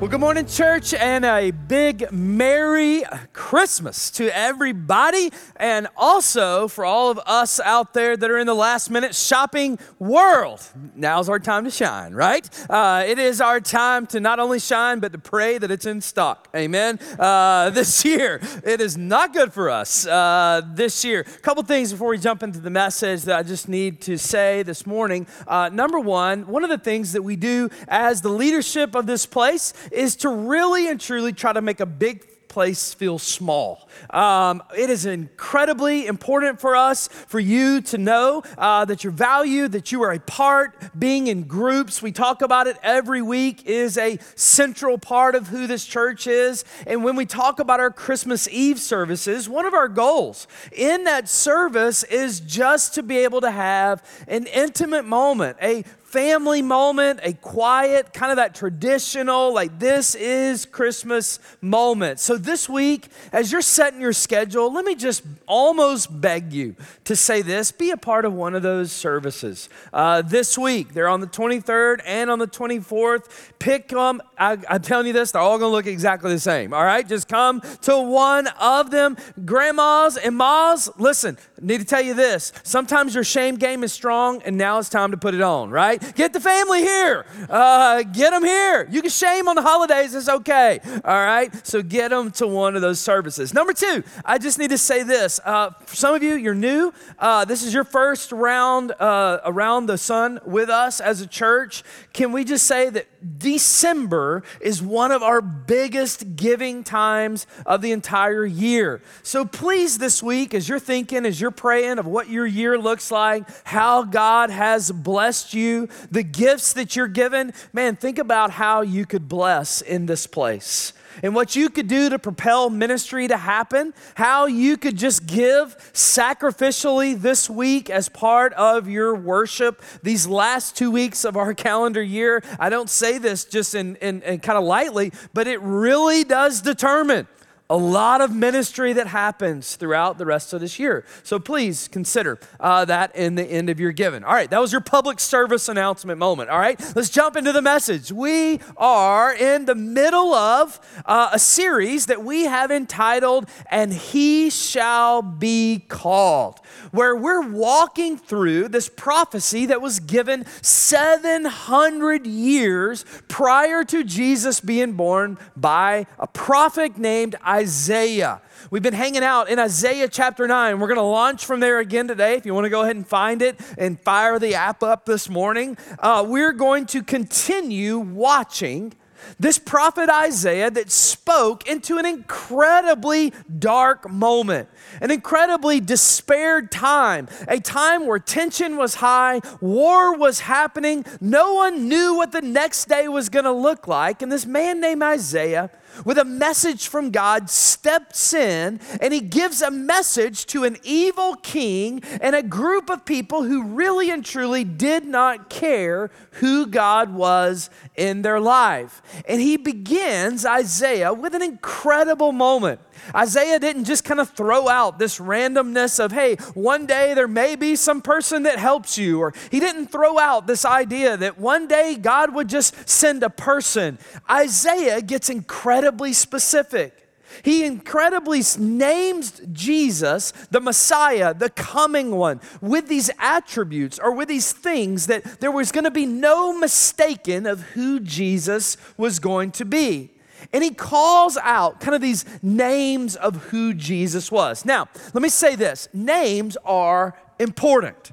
Well, good morning, church, and a big Merry Christmas to everybody, and also for all of us out there that are in the last minute shopping world. Now's our time to shine, right? Uh, it is our time to not only shine, but to pray that it's in stock. Amen. Uh, this year, it is not good for us uh, this year. A couple things before we jump into the message that I just need to say this morning. Uh, number one, one of the things that we do as the leadership of this place is to really and truly try to make a big place feel small. Um, it is incredibly important for us, for you to know uh, that you're valued, that you are a part. Being in groups, we talk about it every week, is a central part of who this church is. And when we talk about our Christmas Eve services, one of our goals in that service is just to be able to have an intimate moment, a family moment, a quiet, kind of that traditional, like this is Christmas moment. So this week, as you're setting your schedule, let me just almost beg you to say this be a part of one of those services. Uh, this week, they're on the 23rd and on the 24th. Pick them. I, I'm telling you this, they're all going to look exactly the same. All right, just come to one of them. Grandmas and mas, listen, need to tell you this. Sometimes your shame game is strong, and now it's time to put it on, right? Get the family here. Uh, get them here. You can shame on the holidays, it's okay. All right? So get them to one of those services. Number two, I just need to say this. Uh, for some of you, you're new. Uh, this is your first round uh, around the sun with us as a church. Can we just say that December is one of our biggest giving times of the entire year? So please, this week, as you're thinking, as you're praying of what your year looks like, how God has blessed you, the gifts that you're given, man, think about how you could bless in this place and what you could do to propel ministry to happen, how you could just give sacrificially this week as part of your worship, these last two weeks of our calendar year. I don't say this just in, in, in kind of lightly, but it really does determine a lot of ministry that happens throughout the rest of this year. So please consider uh, that in the end of your giving. All right, that was your public service announcement moment. All right, let's jump into the message. We are in the middle of uh, a series that we have entitled, And He Shall Be Called, where we're walking through this prophecy that was given 700 years prior to Jesus being born by a prophet named Isaiah. Isaiah. We've been hanging out in Isaiah chapter 9. We're going to launch from there again today. If you want to go ahead and find it and fire the app up this morning, uh, we're going to continue watching this prophet Isaiah that spoke into an incredibly dark moment, an incredibly despaired time, a time where tension was high, war was happening, no one knew what the next day was going to look like. And this man named Isaiah, with a message from God, steps in and he gives a message to an evil king and a group of people who really and truly did not care who God was in their life. And he begins Isaiah with an incredible moment. Isaiah didn't just kind of throw out this randomness of, hey, one day there may be some person that helps you, or he didn't throw out this idea that one day God would just send a person. Isaiah gets incredibly specific. He incredibly names Jesus, the Messiah, the coming one, with these attributes or with these things that there was going to be no mistaking of who Jesus was going to be. And he calls out kind of these names of who Jesus was. Now, let me say this names are important.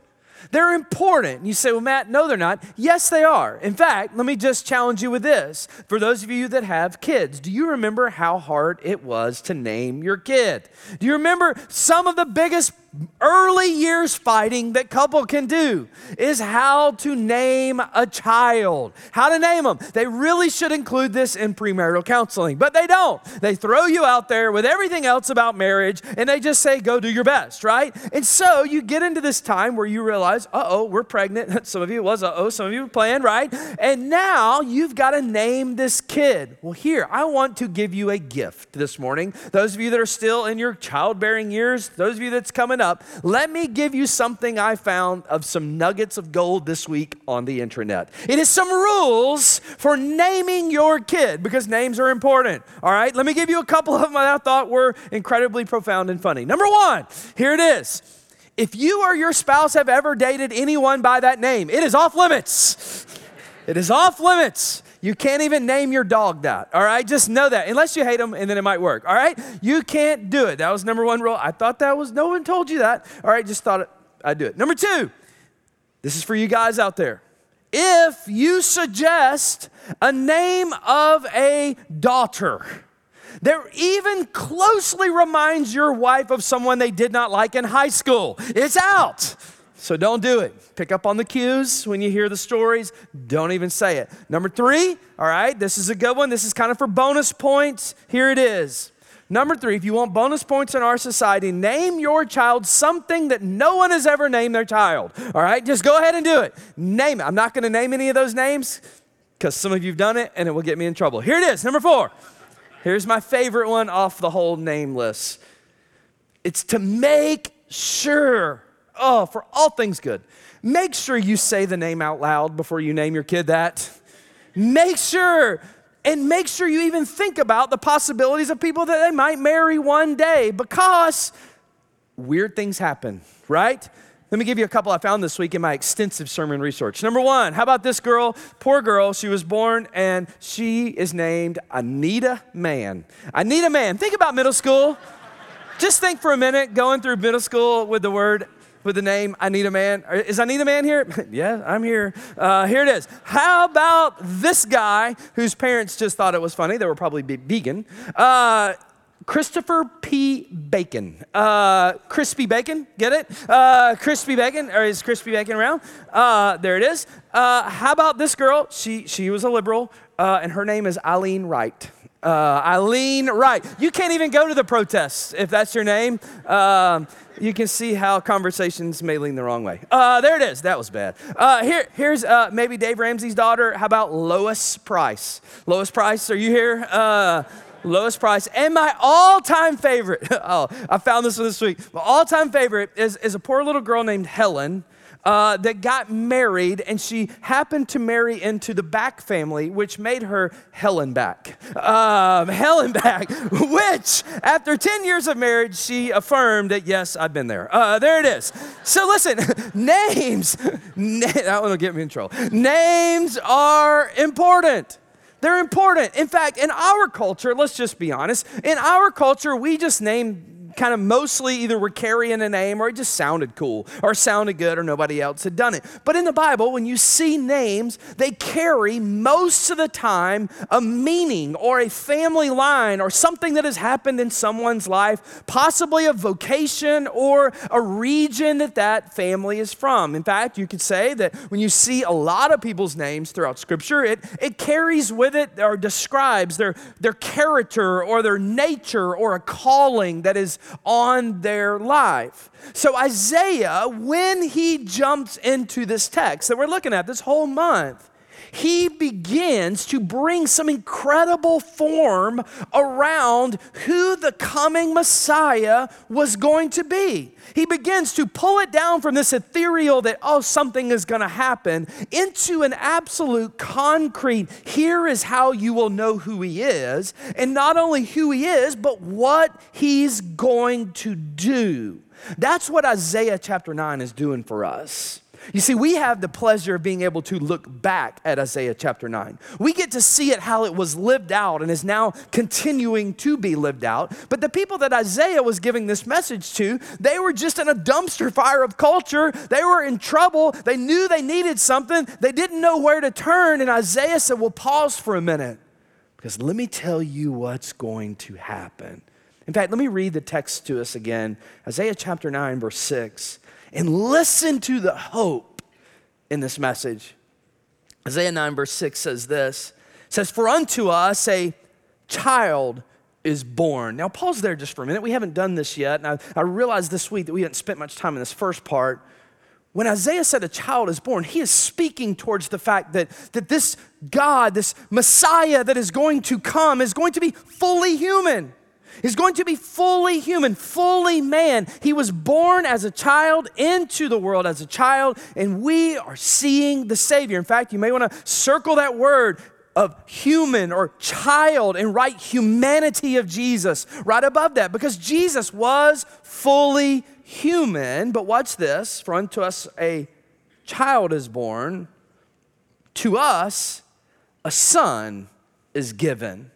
They're important. You say, well, Matt, no, they're not. Yes, they are. In fact, let me just challenge you with this. For those of you that have kids, do you remember how hard it was to name your kid? Do you remember some of the biggest early years fighting that couple can do is how to name a child. How to name them. They really should include this in premarital counseling, but they don't. They throw you out there with everything else about marriage and they just say, go do your best, right? And so you get into this time where you realize, uh oh, we're pregnant. Some of you was, uh oh, some of you were playing, right? And now you've got to name this kid. Well, here, I want to give you a gift this morning. Those of you that are still in your childbearing years, those of you that's coming up, let me give you something I found of some nuggets of gold this week on the internet. It is some rules for naming your kid because names are important. All right, let me give you a couple of them that I thought were incredibly profound and funny. Number one, here it is. If you or your spouse have ever dated anyone by that name, it is off limits. It is off limits. You can't even name your dog that, all right? Just know that, unless you hate them, and then it might work, all right? You can't do it. That was number one rule. I thought that was, no one told you that, all right? Just thought I'd do it. Number two, this is for you guys out there. If you suggest a name of a daughter, that even closely reminds your wife of someone they did not like in high school, it's out. So don't do it. Pick up on the cues when you hear the stories. Don't even say it. Number three, all right, this is a good one. This is kind of for bonus points. Here it is. Number three, if you want bonus points in our society, name your child something that no one has ever named their child. All right, just go ahead and do it. Name it. I'm not going to name any of those names because some of you have done it and it will get me in trouble. Here it is, number four. Here's my favorite one off the whole name list it's to make sure Oh, for all things good. Make sure you say the name out loud before you name your kid that. Make sure, and make sure you even think about the possibilities of people that they might marry one day because weird things happen, right? Let me give you a couple I found this week in my extensive sermon research. Number one, how about this girl? Poor girl. She was born and she is named Anita Mann. Anita Mann. Think about middle school. Just think for a minute going through middle school with the word with the name I Need a Man. Is I Need a Man here? yeah, I'm here. Uh, here it is. How about this guy whose parents just thought it was funny? They were probably vegan. Uh, Christopher P. Bacon. Uh, crispy Bacon, get it? Uh, crispy Bacon, or is Crispy Bacon around? Uh, there it is. Uh, how about this girl? She, she was a liberal, uh, and her name is Eileen Wright. Uh, Eileen Wright. You can't even go to the protests if that's your name. Um, you can see how conversations may lean the wrong way. Uh, there it is. That was bad. Uh, here, here's uh, maybe Dave Ramsey's daughter. How about Lois Price? Lois Price, are you here? Uh, Lois Price. And my all time favorite, oh, I found this one this week. My all time favorite is, is a poor little girl named Helen uh, that got married, and she happened to marry into the Back family, which made her Helen Back. Um, Helen Back, which after 10 years of marriage, she affirmed that, yes, I've been there. Uh, there it is. So listen, names, na- that one will get me in trouble. Names are important. They're important. In fact, in our culture, let's just be honest, in our culture, we just name kind of mostly either were carrying a name or it just sounded cool or sounded good or nobody else had done it. But in the Bible, when you see names, they carry most of the time a meaning or a family line or something that has happened in someone's life, possibly a vocation or a region that that family is from. In fact, you could say that when you see a lot of people's names throughout Scripture, it, it carries with it or describes their, their character or their nature or a calling that is on their life. So, Isaiah, when he jumps into this text that we're looking at this whole month, he begins to bring some incredible form around who the coming Messiah was going to be. He begins to pull it down from this ethereal that, oh, something is going to happen, into an absolute concrete, here is how you will know who he is. And not only who he is, but what he's going to do. That's what Isaiah chapter 9 is doing for us. You see, we have the pleasure of being able to look back at Isaiah chapter 9. We get to see it how it was lived out and is now continuing to be lived out. But the people that Isaiah was giving this message to, they were just in a dumpster fire of culture. They were in trouble. They knew they needed something. They didn't know where to turn. And Isaiah said, Well, pause for a minute because let me tell you what's going to happen. In fact, let me read the text to us again Isaiah chapter 9, verse 6, and listen to the hope in this message. Isaiah 9, verse 6 says this says, For unto us a child is born. Now, pause there just for a minute. We haven't done this yet. And I, I realized this week that we hadn't spent much time in this first part. When Isaiah said a child is born, he is speaking towards the fact that, that this God, this Messiah that is going to come, is going to be fully human. He's going to be fully human, fully man. He was born as a child into the world as a child, and we are seeing the Savior. In fact, you may want to circle that word of human or child and write humanity of Jesus right above that because Jesus was fully human. But watch this for unto us a child is born, to us a son is given.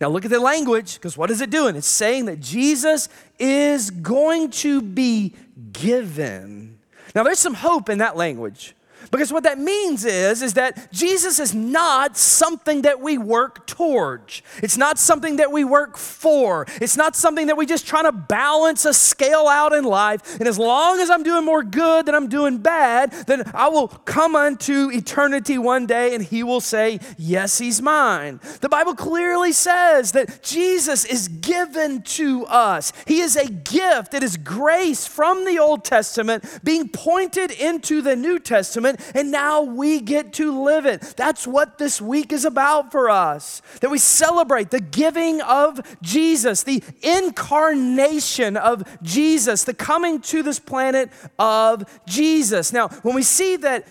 Now look at the language because what is it doing? It's saying that Jesus is going to be given. Now there's some hope in that language. Because what that means is, is that Jesus is not something that we work towards. It's not something that we work for. It's not something that we just try to balance a scale out in life. And as long as I'm doing more good than I'm doing bad, then I will come unto eternity one day and he will say, Yes, he's mine. The Bible clearly says that Jesus is given to us. He is a gift. It is grace from the Old Testament being pointed into the New Testament and now we get to live it. That's what this week is about for us. That we celebrate the giving of Jesus, the incarnation of Jesus, the coming to this planet of Jesus. Now, when we see that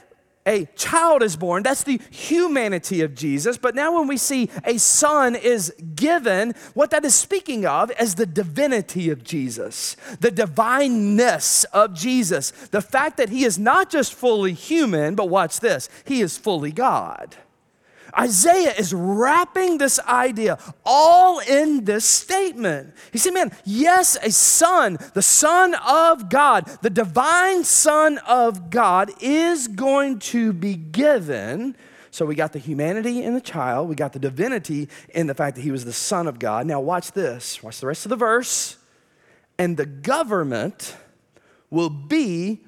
a child is born. That's the humanity of Jesus. But now, when we see a son is given, what that is speaking of is the divinity of Jesus, the divineness of Jesus, the fact that he is not just fully human, but watch this, he is fully God. Isaiah is wrapping this idea all in this statement. He said, Man, yes, a son, the Son of God, the divine Son of God is going to be given. So we got the humanity in the child, we got the divinity in the fact that he was the Son of God. Now, watch this. Watch the rest of the verse. And the government will be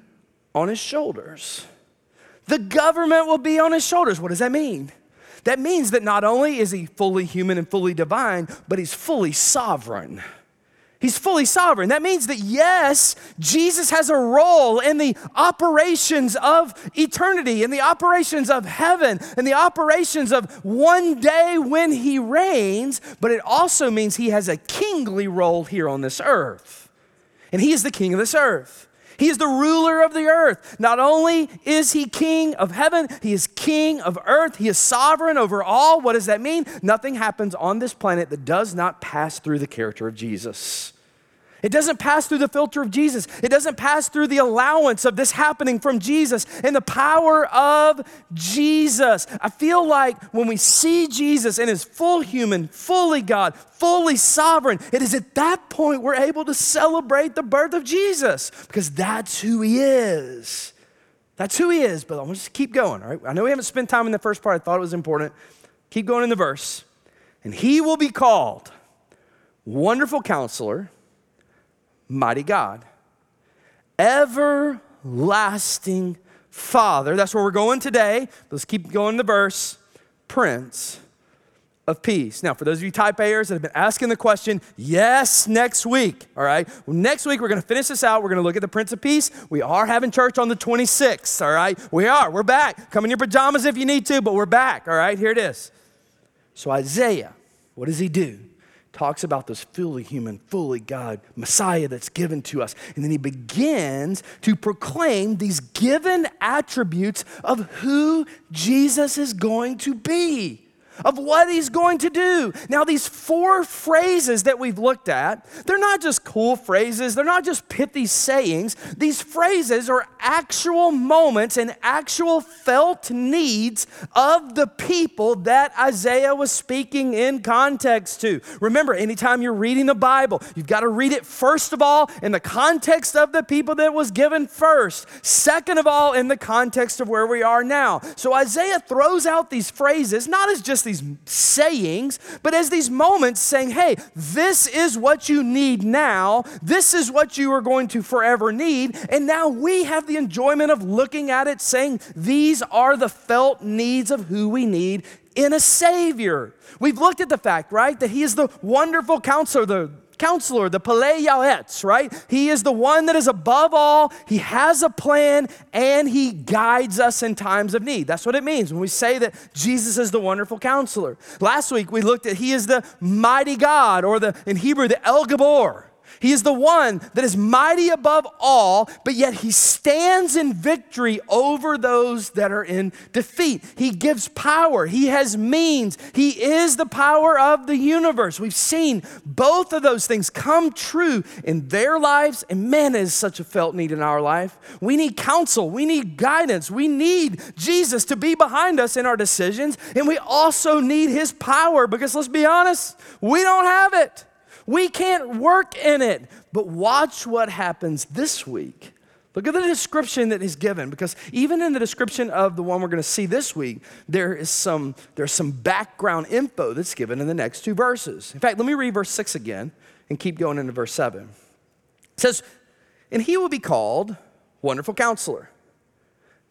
on his shoulders. The government will be on his shoulders. What does that mean? That means that not only is he fully human and fully divine, but he's fully sovereign. He's fully sovereign. That means that, yes, Jesus has a role in the operations of eternity, in the operations of heaven, in the operations of one day when he reigns, but it also means he has a kingly role here on this earth. And he is the king of this earth. He is the ruler of the earth. Not only is he king of heaven, he is king of earth. He is sovereign over all. What does that mean? Nothing happens on this planet that does not pass through the character of Jesus. It doesn't pass through the filter of Jesus. It doesn't pass through the allowance of this happening from Jesus and the power of Jesus. I feel like when we see Jesus in his full human, fully God, fully sovereign, it is at that point we're able to celebrate the birth of Jesus because that's who he is. That's who he is, but I'm just keep going, all right? I know we haven't spent time in the first part. I thought it was important. Keep going in the verse. And he will be called Wonderful Counselor mighty God, everlasting Father. That's where we're going today. Let's keep going the verse. Prince of Peace. Now, for those of you type A'ers that have been asking the question, yes, next week, all right? Well, next week, we're going to finish this out. We're going to look at the Prince of Peace. We are having church on the 26th, all right? We are. We're back. Come in your pajamas if you need to, but we're back, all right? Here it is. So, Isaiah, what does he do? Talks about this fully human, fully God Messiah that's given to us. And then he begins to proclaim these given attributes of who Jesus is going to be of what he's going to do. Now, these four phrases that we've looked at, they're not just cool phrases, they're not just pithy sayings. These phrases are actual moments and actual felt needs of the people that Isaiah was speaking in context to. Remember, anytime you're reading the Bible, you've got to read it first of all in the context of the people that was given first, second of all, in the context of where we are now. So Isaiah throws out these phrases not as just these sayings, but as these moments saying, hey, this is what you need now. This is what you are going to forever need. And now we have the enjoyment of looking at it saying, these are the felt needs of who we need in a Savior. We've looked at the fact, right, that He is the wonderful counselor, the counselor, the Pele Yaetz, right? He is the one that is above all. He has a plan and he guides us in times of need. That's what it means when we say that Jesus is the wonderful counselor. Last week we looked at he is the mighty God, or the in Hebrew, the El Gabor. He is the one that is mighty above all, but yet he stands in victory over those that are in defeat. He gives power, he has means, he is the power of the universe. We've seen both of those things come true in their lives, and man, is such a felt need in our life. We need counsel, we need guidance, we need Jesus to be behind us in our decisions, and we also need his power because let's be honest, we don't have it. We can't work in it. But watch what happens this week. Look at the description that he's given, because even in the description of the one we're going to see this week, there is some, there's some background info that's given in the next two verses. In fact, let me read verse 6 again and keep going into verse 7. It says, And he will be called Wonderful Counselor,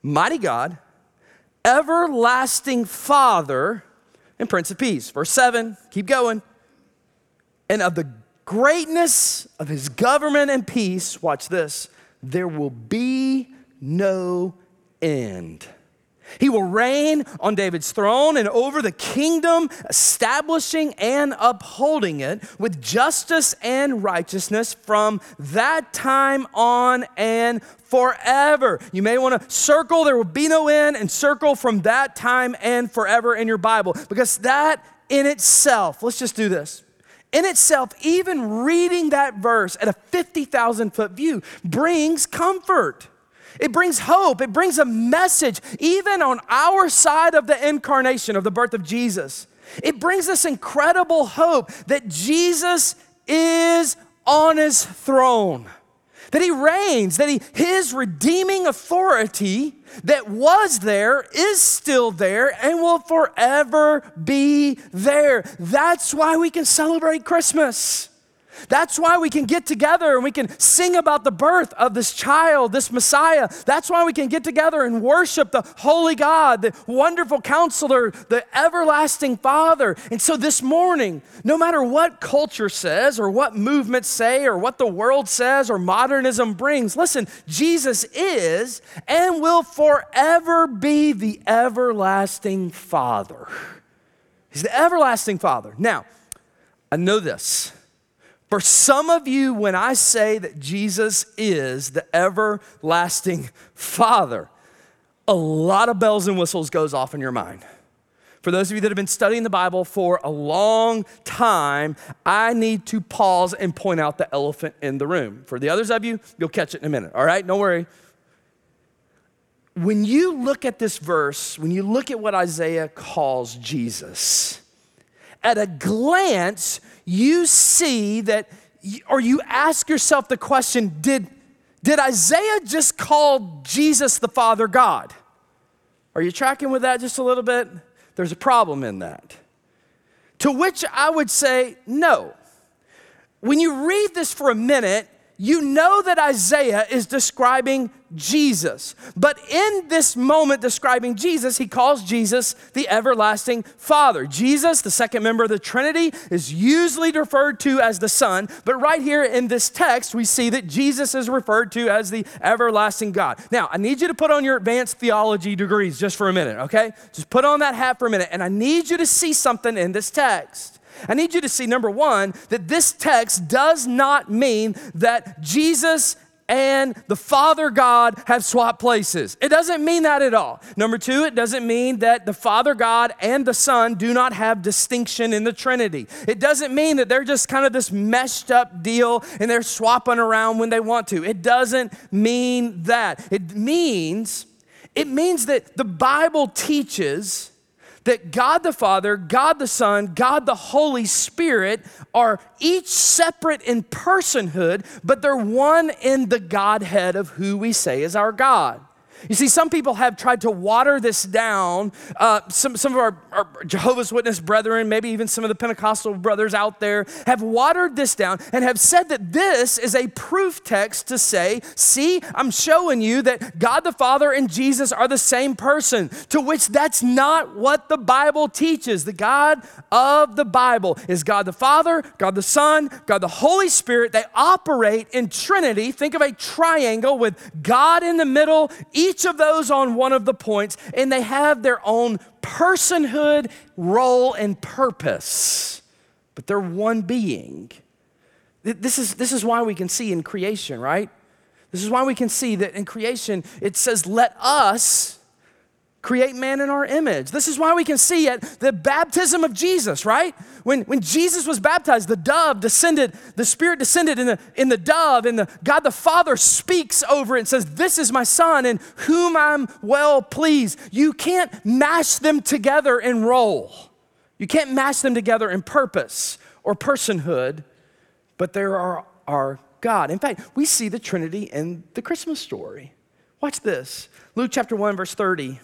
Mighty God, Everlasting Father, and Prince of Peace. Verse 7, keep going and of the greatness of his government and peace, watch this, there will be no end. He will reign on David's throne and over the kingdom, establishing and upholding it with justice and righteousness from that time on and forever. You may want to circle, there will be no end, and circle from that time and forever in your Bible because that in itself, let's just do this in itself, even reading that verse at a 50,000 foot view brings comfort. It brings hope. It brings a message, even on our side of the incarnation, of the birth of Jesus. It brings us incredible hope that Jesus is on his throne that he reigns, that he, his redeeming authority that was there is still there and will forever be there. That's why we can celebrate Christmas. That's why we can get together and we can sing about the birth of this child, this Messiah. That's why we can get together and worship the holy God, the wonderful counselor, the everlasting Father. And so this morning, no matter what culture says or what movements say or what the world says or modernism brings, listen, Jesus is and will forever be the everlasting Father. He's the everlasting Father. Now, I know this for some of you, when I say that Jesus is the everlasting Father, a lot of bells and whistles goes off in your mind. For those of you that have been studying the Bible for a long time, I need to pause and point out the elephant in the room. For the others of you, you'll catch it in a minute, all right? Don't worry. When you look at this verse, when you look at what Isaiah calls Jesus, at a glance, you see that, or you ask yourself the question did, did Isaiah just call Jesus the Father God? Are you tracking with that just a little bit? There's a problem in that. To which I would say, no. When you read this for a minute, you know that Isaiah is describing Jesus. But in this moment describing Jesus, he calls Jesus the everlasting Father. Jesus, the second member of the Trinity, is usually referred to as the Son, but right here in this text, we see that Jesus is referred to as the everlasting God. Now, I need you to put on your advanced theology degrees just for a minute, okay? Just put on that hat for a minute, and I need you to see something in this text. I need you to see, number one, that this text does not mean that Jesus and the Father God have swapped places. It doesn't mean that at all. Number two, it doesn't mean that the Father God and the Son do not have distinction in the Trinity. It doesn't mean that they're just kind of this meshed up deal and they're swapping around when they want to. It doesn't mean that. It means, it means that the Bible teaches that God the Father, God the Son, God the Holy Spirit are each separate in personhood, but they're one in the Godhead of who we say is our God. You see, some people have tried to water this down. Uh, some, some of our, our, Jehovah's Witness brethren, maybe even some of the Pentecostal brothers out there, have watered this down and have said that this is a proof text to say, see, I'm showing you that God the Father and Jesus are the same person, to which that's not what the Bible teaches. The God of the Bible is God the Father, God the Son, God the Holy Spirit. They operate in Trinity. Think of a triangle with God in the middle, each of those on one of the points, and they have their own personhood, role, and purpose. But they're one being. This is, this is why we can see in creation, right? This is why we can see that in creation it says, Let us create man in our image. This is why we can see at the baptism of Jesus, right? When, when Jesus was baptized, the dove descended, the Spirit descended in the, in the dove, and the, God the Father speaks over it and says, This is my Son in whom I'm well pleased. You can't mash them together in role, you can't mash them together in purpose or personhood, but there are our God. In fact, we see the Trinity in the Christmas story. Watch this Luke chapter 1, verse 30.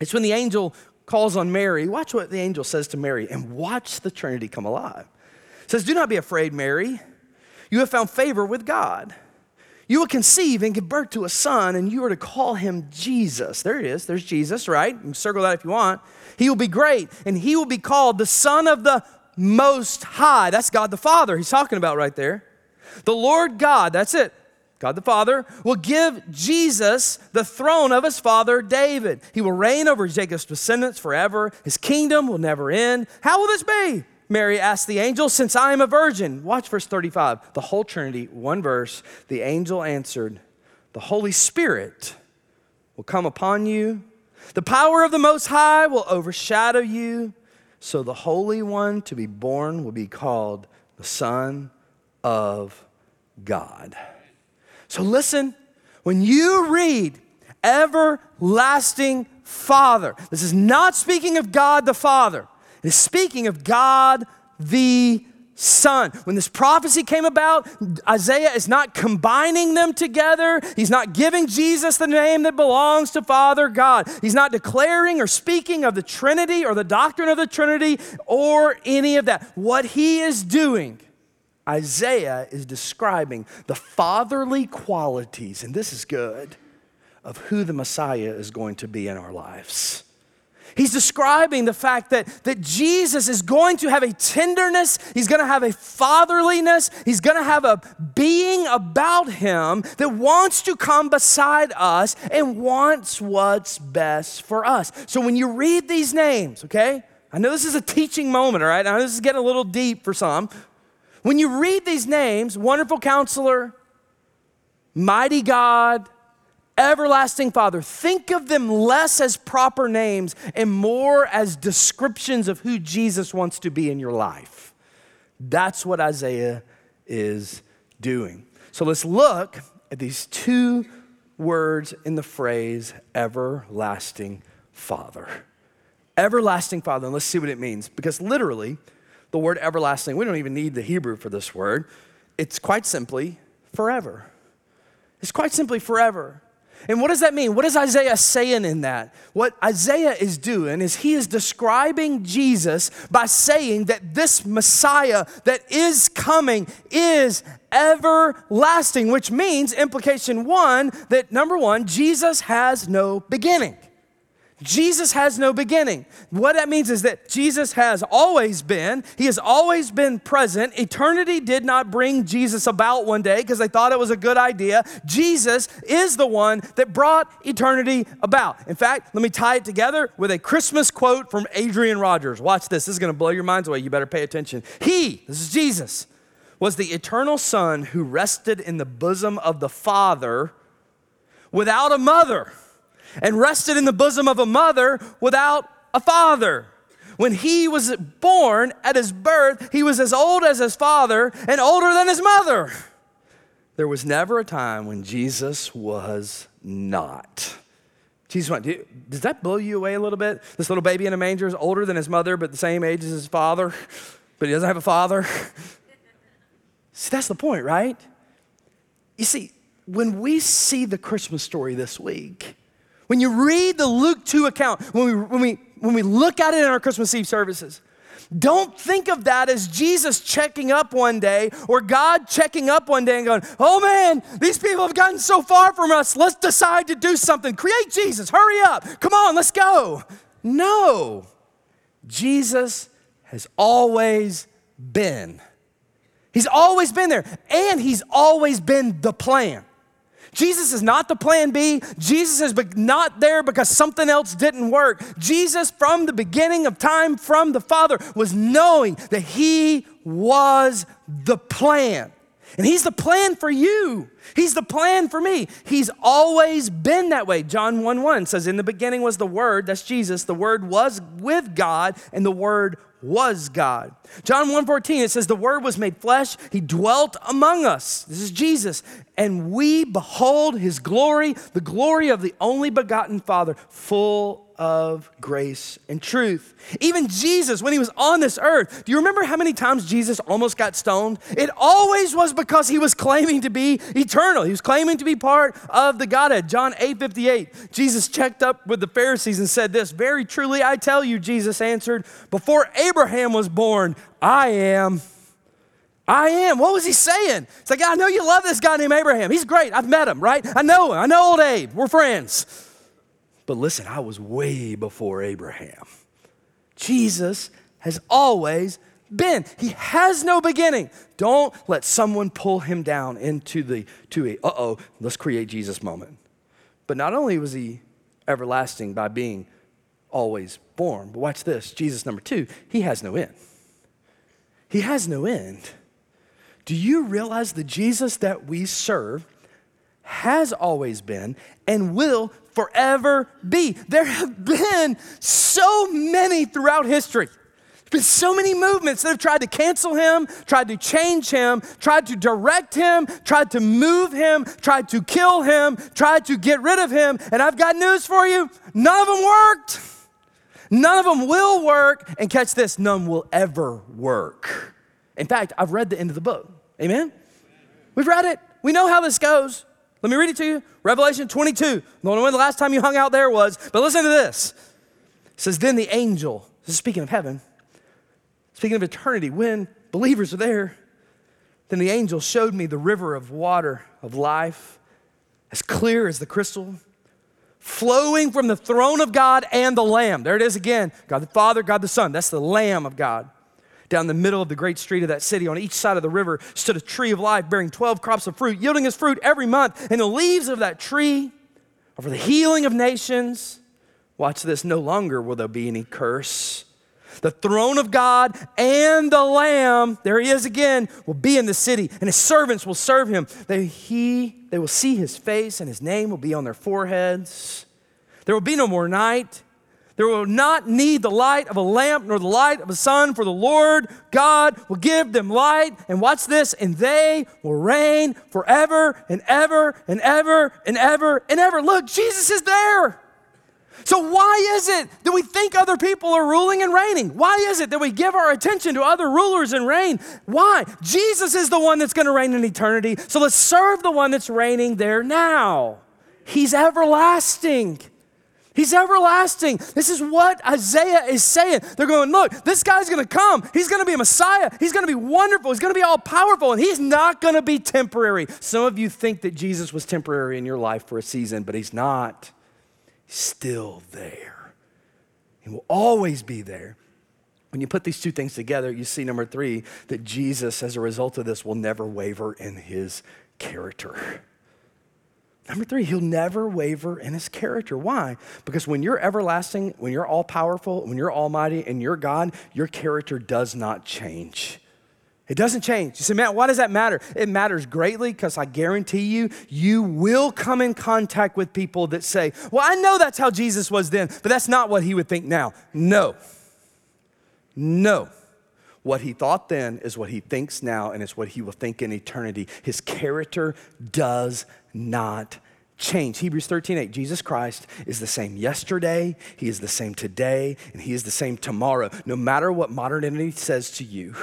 It's when the angel calls on Mary. Watch what the angel says to Mary and watch the Trinity come alive. It says, Do not be afraid, Mary. You have found favor with God. You will conceive and give birth to a son, and you are to call him Jesus. There it is. There's Jesus, right? You can circle that if you want. He will be great, and he will be called the Son of the Most High. That's God the Father he's talking about right there. The Lord God, that's it. God the Father, will give Jesus the throne of his father David. He will reign over Jacob's descendants forever. His kingdom will never end. How will this be? Mary asked the angel, Since I am a virgin. Watch verse 35. The whole Trinity, one verse. The angel answered, The Holy Spirit will come upon you. The power of the Most High will overshadow you. So the Holy One to be born will be called the Son of God. So listen, when you read everlasting Father, this is not speaking of God the Father, it is speaking of God the Son. When this prophecy came about, Isaiah is not combining them together. He's not giving Jesus the name that belongs to Father God. He's not declaring or speaking of the Trinity or the doctrine of the Trinity or any of that. What he is doing Isaiah is describing the fatherly qualities, and this is good, of who the Messiah is going to be in our lives. He's describing the fact that, that Jesus is going to have a tenderness, he's going to have a fatherliness, he's going to have a being about him that wants to come beside us and wants what's best for us. So when you read these names, okay, I know this is a teaching moment, all right? I know this is getting a little deep for some, when you read these names, wonderful counselor, mighty God, everlasting Father, think of them less as proper names and more as descriptions of who Jesus wants to be in your life. That's what Isaiah is doing. So let's look at these two words in the phrase everlasting Father. Everlasting Father, and let's see what it means. Because literally, the word everlasting, we don't even need the Hebrew for this word. It's quite simply forever. It's quite simply forever. And what does that mean? What is Isaiah saying in that? What Isaiah is doing is he is describing Jesus by saying that this Messiah that is coming is everlasting, which means, implication one, that number one, Jesus has no beginning. Jesus has no beginning. What that means is that Jesus has always been, He has always been present. Eternity did not bring Jesus about one day because they thought it was a good idea. Jesus is the one that brought eternity about. In fact, let me tie it together with a Christmas quote from Adrian Rogers. Watch this, this is going to blow your minds away. You better pay attention. He, this is Jesus, was the eternal Son who rested in the bosom of the Father without a mother and rested in the bosom of a mother without a father. When he was born at his birth, he was as old as his father and older than his mother. There was never a time when Jesus was not. Jesus went, does that blow you away a little bit? This little baby in a manger is older than his mother, but the same age as his father, but he doesn't have a father. see, that's the point, right? You see, when we see the Christmas story this week, when you read the Luke 2 account, when we, when we, when we look at it in our Christmas Eve services, don't think of that as Jesus checking up one day or God checking up one day and going, oh man, these people have gotten so far from us. Let's decide to do something. Create Jesus. Hurry up. Come on, let's go. No. Jesus has always been. He's always been there, and He's always been the plan. Jesus is not the plan B. Jesus is not there because something else didn't work. Jesus, from the beginning of time, from the Father, was knowing that He was the plan. And He's the plan for you. He's the plan for me. He's always been that way. John 1 1 says, In the beginning was the Word, that's Jesus. The Word was with God, and the Word was God. John 1:14 it says the word was made flesh, he dwelt among us. This is Jesus, and we behold his glory, the glory of the only begotten Father, full of grace and truth. Even Jesus, when he was on this earth, do you remember how many times Jesus almost got stoned? It always was because he was claiming to be eternal. He was claiming to be part of the Godhead. John 8 58, Jesus checked up with the Pharisees and said this Very truly, I tell you, Jesus answered, before Abraham was born, I am. I am. What was he saying? It's like, I know you love this guy named Abraham. He's great. I've met him, right? I know him. I know old Abe. We're friends. But listen, I was way before Abraham. Jesus has always been. He has no beginning. Don't let someone pull him down into the to a uh-oh, let's create Jesus moment. But not only was he everlasting by being always born, but watch this. Jesus number 2, he has no end. He has no end. Do you realize the Jesus that we serve has always been and will forever be. There have been so many throughout history. There's been so many movements that have tried to cancel him, tried to change him, tried to direct him, tried to move him, tried to kill him, tried to get rid of him. And I've got news for you none of them worked. None of them will work. And catch this none will ever work. In fact, I've read the end of the book. Amen? We've read it. We know how this goes. Let me read it to you. Revelation 22. I don't know when the last time you hung out there was, but listen to this. It says, Then the angel, this is speaking of heaven, speaking of eternity, when believers are there, then the angel showed me the river of water of life, as clear as the crystal, flowing from the throne of God and the Lamb. There it is again God the Father, God the Son. That's the Lamb of God. Down the middle of the great street of that city, on each side of the river, stood a tree of life bearing 12 crops of fruit, yielding its fruit every month. And the leaves of that tree are for the healing of nations. Watch this no longer will there be any curse. The throne of God and the Lamb, there he is again, will be in the city, and his servants will serve him. They, he, they will see his face, and his name will be on their foreheads. There will be no more night. There will not need the light of a lamp nor the light of a sun, for the Lord God will give them light. And watch this, and they will reign forever and ever and ever and ever and ever. Look, Jesus is there. So, why is it that we think other people are ruling and reigning? Why is it that we give our attention to other rulers and reign? Why? Jesus is the one that's going to reign in eternity. So, let's serve the one that's reigning there now. He's everlasting. He's everlasting. This is what Isaiah is saying. They're going, look, this guy's going to come. He's going to be a Messiah. He's going to be wonderful. He's going to be all powerful, and he's not going to be temporary. Some of you think that Jesus was temporary in your life for a season, but he's not. He's still there. He will always be there. When you put these two things together, you see number three, that Jesus, as a result of this, will never waver in his character. Number three, he'll never waver in his character. Why? Because when you're everlasting, when you're all powerful, when you're almighty, and you're God, your character does not change. It doesn't change. You say, man, why does that matter? It matters greatly because I guarantee you, you will come in contact with people that say, well, I know that's how Jesus was then, but that's not what he would think now. No. No. What he thought then is what he thinks now, and it's what he will think in eternity. His character does not change. Hebrews 13, 8. Jesus Christ is the same yesterday, he is the same today, and he is the same tomorrow. No matter what modernity says to you,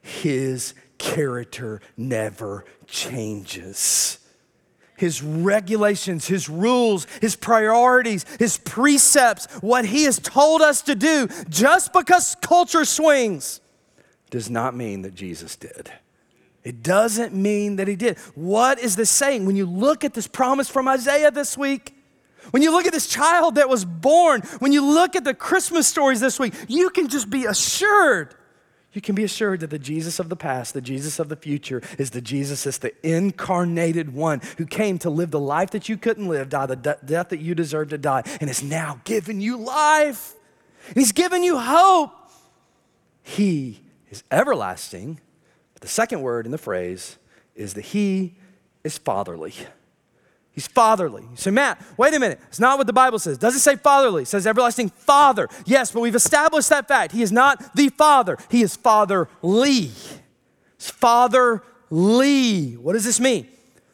his character never changes. his regulations, his rules, his priorities, his precepts, what he has told us to do, just because culture swings, does not mean that Jesus did. It doesn't mean that he did. What is this saying? When you look at this promise from Isaiah this week, when you look at this child that was born, when you look at the Christmas stories this week, you can just be assured. You can be assured that the Jesus of the past, the Jesus of the future, is the Jesus is the incarnated one who came to live the life that you couldn't live, die the de- death that you deserved to die, and is now giving you life. And he's given you hope. He is everlasting. But the second word in the phrase is that he is fatherly. He's fatherly. You say, Matt, wait a minute. It's not what the Bible says. It doesn't say fatherly. It says everlasting father. Yes, but we've established that fact. He is not the father. He is fatherly. It's fatherly. What does this mean?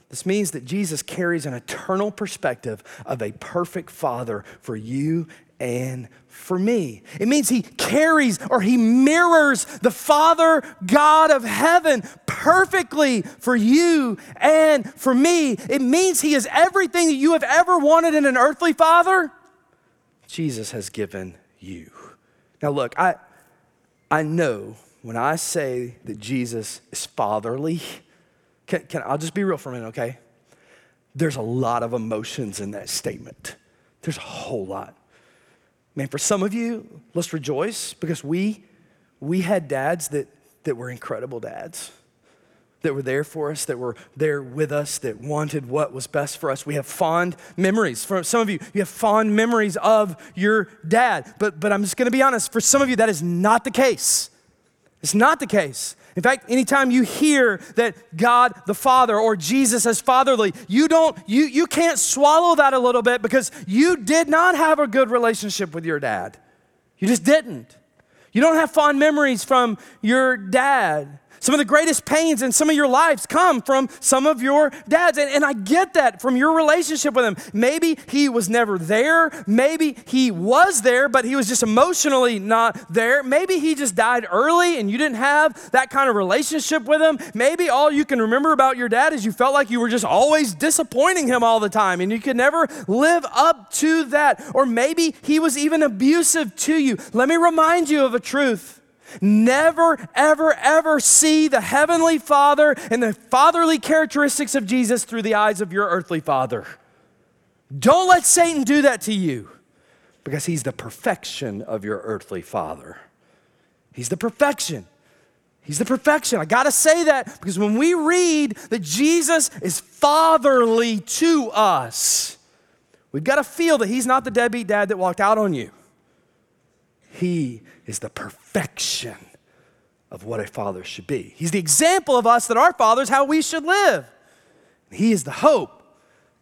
This means that Jesus carries an eternal perspective of a perfect father for you and for me. It means he carries or he mirrors the Father God of heaven perfectly for you and for me. It means he is everything that you have ever wanted in an earthly father. Jesus has given you. Now, look, I, I know when I say that Jesus is fatherly, can, can, I'll just be real for a minute, okay? There's a lot of emotions in that statement. There's a whole lot. Man, for some of you, let's rejoice because we, we had dads that, that were incredible dads, that were there for us, that were there with us, that wanted what was best for us. We have fond memories. For some of you, you have fond memories of your dad. But, but I'm just gonna be honest, for some of you, that is not the case. It's not the case. In fact, anytime you hear that God the Father or Jesus as fatherly, you don't you you can't swallow that a little bit because you did not have a good relationship with your dad. You just didn't. You don't have fond memories from your dad. Some of the greatest pains in some of your lives come from some of your dads. And, and, I get that from your relationship with him. Maybe he was never there. Maybe he was there, but he was just emotionally not there. Maybe he just died early and you didn't have that kind of relationship with him. Maybe all you can remember about your dad is you felt like you were just always disappointing him all the time and you could never live up to that. Or maybe he was even abusive to you. Let me remind you of a truth. Never, ever, ever see the Heavenly Father and the fatherly characteristics of Jesus through the eyes of your earthly father. Don't let Satan do that to you because he's the perfection of your earthly father. He's the perfection. He's the perfection. I got to say that because when we read that Jesus is fatherly to us, we've got to feel that he's not the deadbeat dad that walked out on you. He is the perfection of what a father should be. He's the example of us that our fathers, how we should live. He is the hope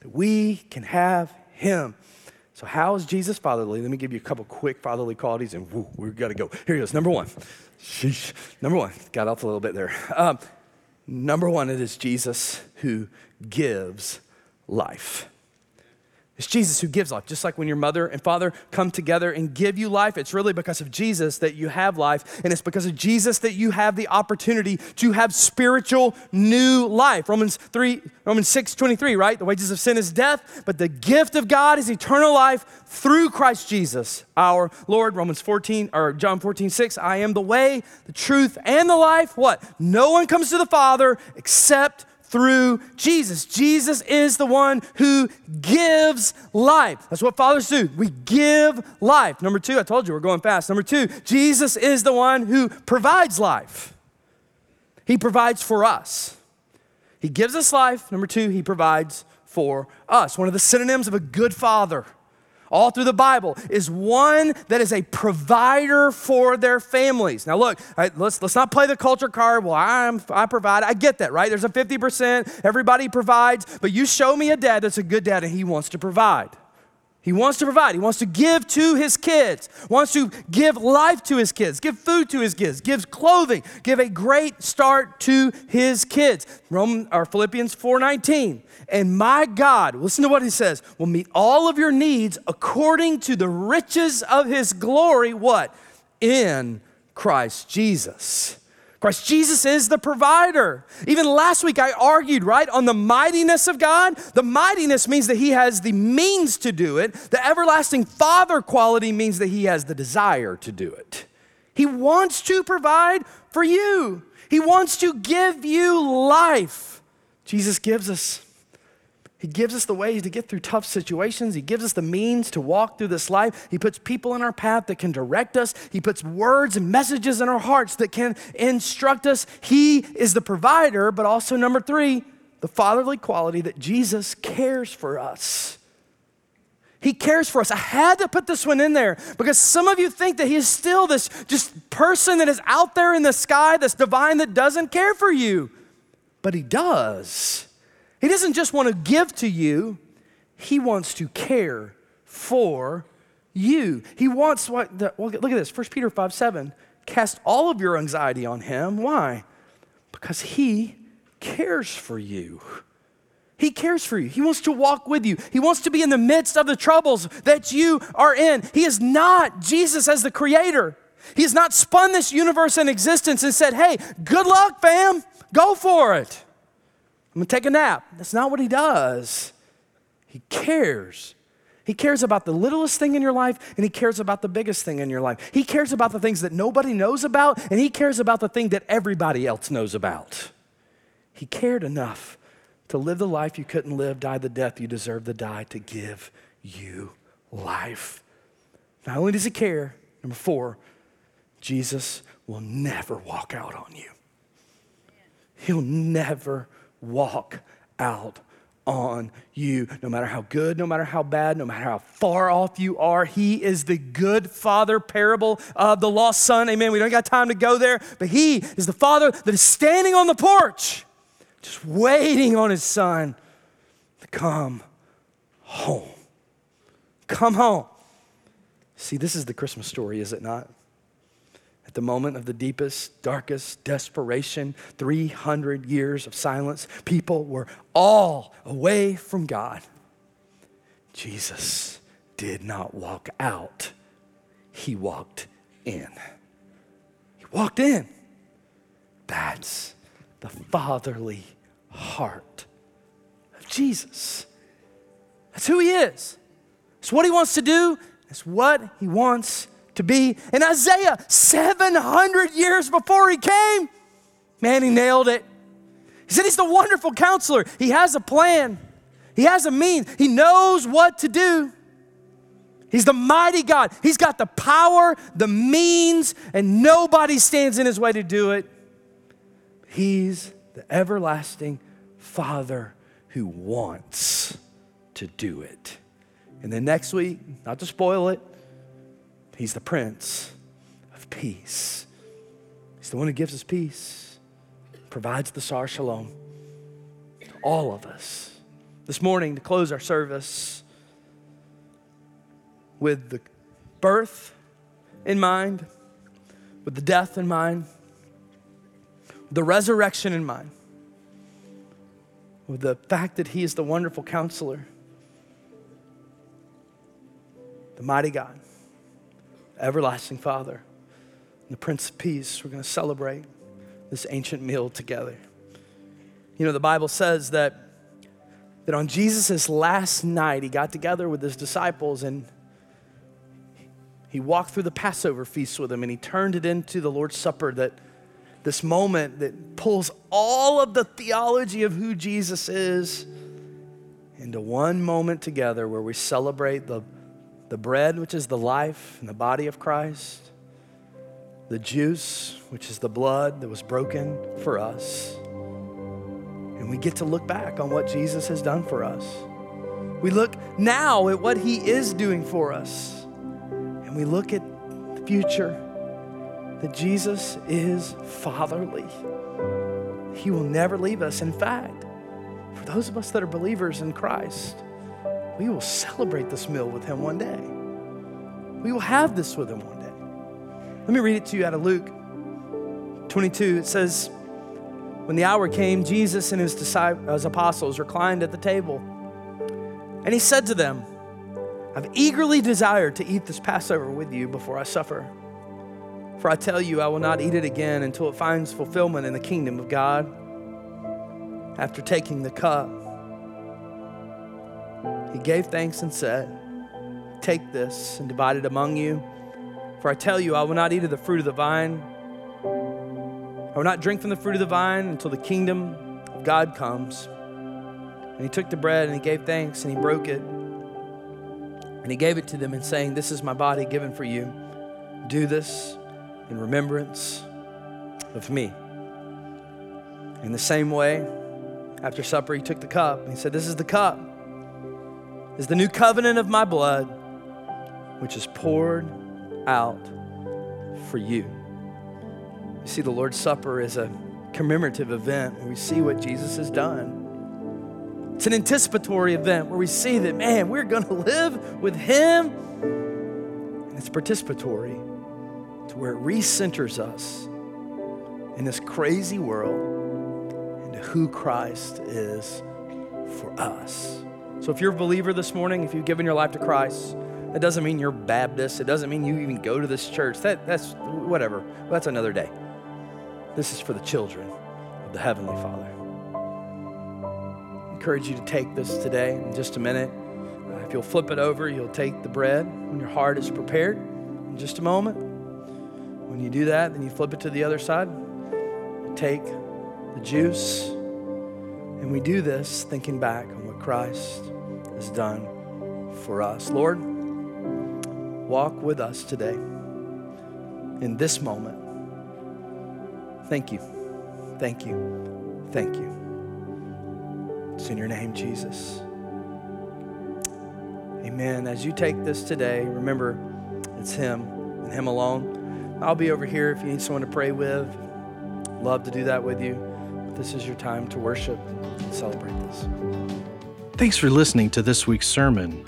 that we can have him. So, how is Jesus fatherly? Let me give you a couple quick fatherly qualities, and woo, we've got to go. Here he goes. Number one. Sheesh. Number one. Got off a little bit there. Um, number one, it is Jesus who gives life. It's Jesus who gives life. Just like when your mother and father come together and give you life, it's really because of Jesus that you have life. And it's because of Jesus that you have the opportunity to have spiritual new life. Romans 3, Romans 6, 23, right? The wages of sin is death, but the gift of God is eternal life through Christ Jesus, our Lord. Romans 14, or John 14, 6. I am the way, the truth, and the life. What? No one comes to the Father except through Jesus. Jesus is the one who gives life. That's what fathers do. We give life. Number two, I told you we're going fast. Number two, Jesus is the one who provides life. He provides for us. He gives us life. Number two, he provides for us. One of the synonyms of a good father all through the Bible, is one that is a provider for their families. Now, look, right, let's, let's not play the culture card. Well, I'm, I provide. I get that, right? There's a 50%, everybody provides, but you show me a dad that's a good dad and he wants to provide. He wants to provide. He wants to give to his kids, wants to give life to his kids, give food to his kids, gives clothing, give a great start to his kids. Roman or Philippians 4:19. And my God, listen to what he says, will meet all of your needs according to the riches of his glory, what? In Christ Jesus. Christ Jesus is the provider. Even last week, I argued, right, on the mightiness of God. The mightiness means that He has the means to do it, the everlasting Father quality means that He has the desire to do it. He wants to provide for you, He wants to give you life. Jesus gives us he gives us the ways to get through tough situations. He gives us the means to walk through this life. He puts people in our path that can direct us. He puts words and messages in our hearts that can instruct us. He is the provider, but also, number three, the fatherly quality that Jesus cares for us. He cares for us. I had to put this one in there because some of you think that he is still this just person that is out there in the sky, this divine that doesn't care for you. But he does. He doesn't just want to give to you, He wants to care for you. He wants what, the, well, look at this 1 Peter 5 7. Cast all of your anxiety on Him. Why? Because He cares for you. He cares for you. He wants to walk with you. He wants to be in the midst of the troubles that you are in. He is not Jesus as the creator. He has not spun this universe in existence and said, hey, good luck, fam, go for it. I'm gonna take a nap. That's not what he does. He cares. He cares about the littlest thing in your life and he cares about the biggest thing in your life. He cares about the things that nobody knows about and he cares about the thing that everybody else knows about. He cared enough to live the life you couldn't live, die the death you deserve to die, to give you life. Not only does he care, number four, Jesus will never walk out on you. He'll never walk out on you. No matter how good, no matter how bad, no matter how far off you are, He is the good Father parable of the lost son. Amen. We don't got time to go there, but He is the Father that is standing on the porch, just waiting on His Son to come home. Come home. See, this is the Christmas story, is it not? The moment of the deepest, darkest desperation, 300 years of silence, people were all away from God. Jesus did not walk out, he walked in. He walked in. That's the fatherly heart of Jesus. That's who he is. It's what he wants to do, it's what he wants to be. And Isaiah, 700 years before he came, man, he nailed it. He said he's the wonderful counselor. He has a plan, he has a means, he knows what to do. He's the mighty God. He's got the power, the means, and nobody stands in his way to do it. He's the everlasting Father who wants to do it. And then next week, not to spoil it, He's the Prince of Peace. He's the one who gives us peace, provides the Sar Shalom. To all of us. This morning, to close our service with the birth in mind, with the death in mind, the resurrection in mind, with the fact that He is the wonderful counselor, the mighty God everlasting Father, the Prince of Peace. We're going to celebrate this ancient meal together. You know, the Bible says that, that on Jesus' last night, he got together with his disciples and he walked through the Passover feast with them and he turned it into the Lord's Supper that this moment that pulls all of the theology of who Jesus is into one moment together where we celebrate the the bread, which is the life and the body of Christ, the juice, which is the blood that was broken for us. And we get to look back on what Jesus has done for us. We look now at what he is doing for us. And we look at the future that Jesus is fatherly. He will never leave us. In fact, for those of us that are believers in Christ, we will celebrate this meal with him one day. We will have this with him one day. Let me read it to you out of Luke 22. It says, When the hour came, Jesus and his, disciples, his apostles reclined at the table. And he said to them, I've eagerly desired to eat this Passover with you before I suffer. For I tell you, I will not eat it again until it finds fulfillment in the kingdom of God. After taking the cup, he gave thanks and said, Take this and divide it among you. For I tell you, I will not eat of the fruit of the vine. I will not drink from the fruit of the vine until the kingdom of God comes. And he took the bread and he gave thanks and he broke it. And he gave it to them and saying, This is my body given for you. Do this in remembrance of me. In the same way, after supper, he took the cup and he said, This is the cup, is the new covenant of my blood, which is poured out for you. You see, the Lord's Supper is a commemorative event where we see what Jesus has done. It's an anticipatory event where we see that, man, we're going to live with Him. And it's participatory to where it recenters us in this crazy world into who Christ is for us. So if you're a believer this morning, if you've given your life to Christ, that doesn't mean you're Baptist. It doesn't mean you even go to this church. That, that's whatever. That's another day. This is for the children of the Heavenly Father encourage you to take this today in just a minute. Uh, if you'll flip it over, you'll take the bread when your heart is prepared in just a moment. When you do that, then you flip it to the other side. Take the juice, and we do this thinking back on what Christ has done for us. Lord, walk with us today in this moment. Thank you. Thank you. Thank you. It's in your name, Jesus. Amen. As you take this today, remember it's Him and Him alone. I'll be over here if you need someone to pray with. Love to do that with you. But this is your time to worship and celebrate this. Thanks for listening to this week's sermon.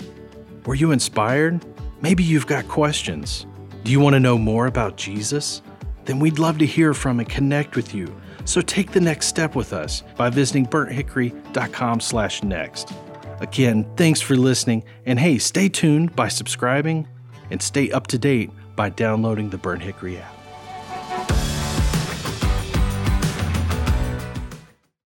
Were you inspired? Maybe you've got questions. Do you want to know more about Jesus? Then we'd love to hear from and connect with you. So take the next step with us by visiting burnthickory.com slash next. Again, thanks for listening, and hey, stay tuned by subscribing and stay up to date by downloading the Burnt Hickory app.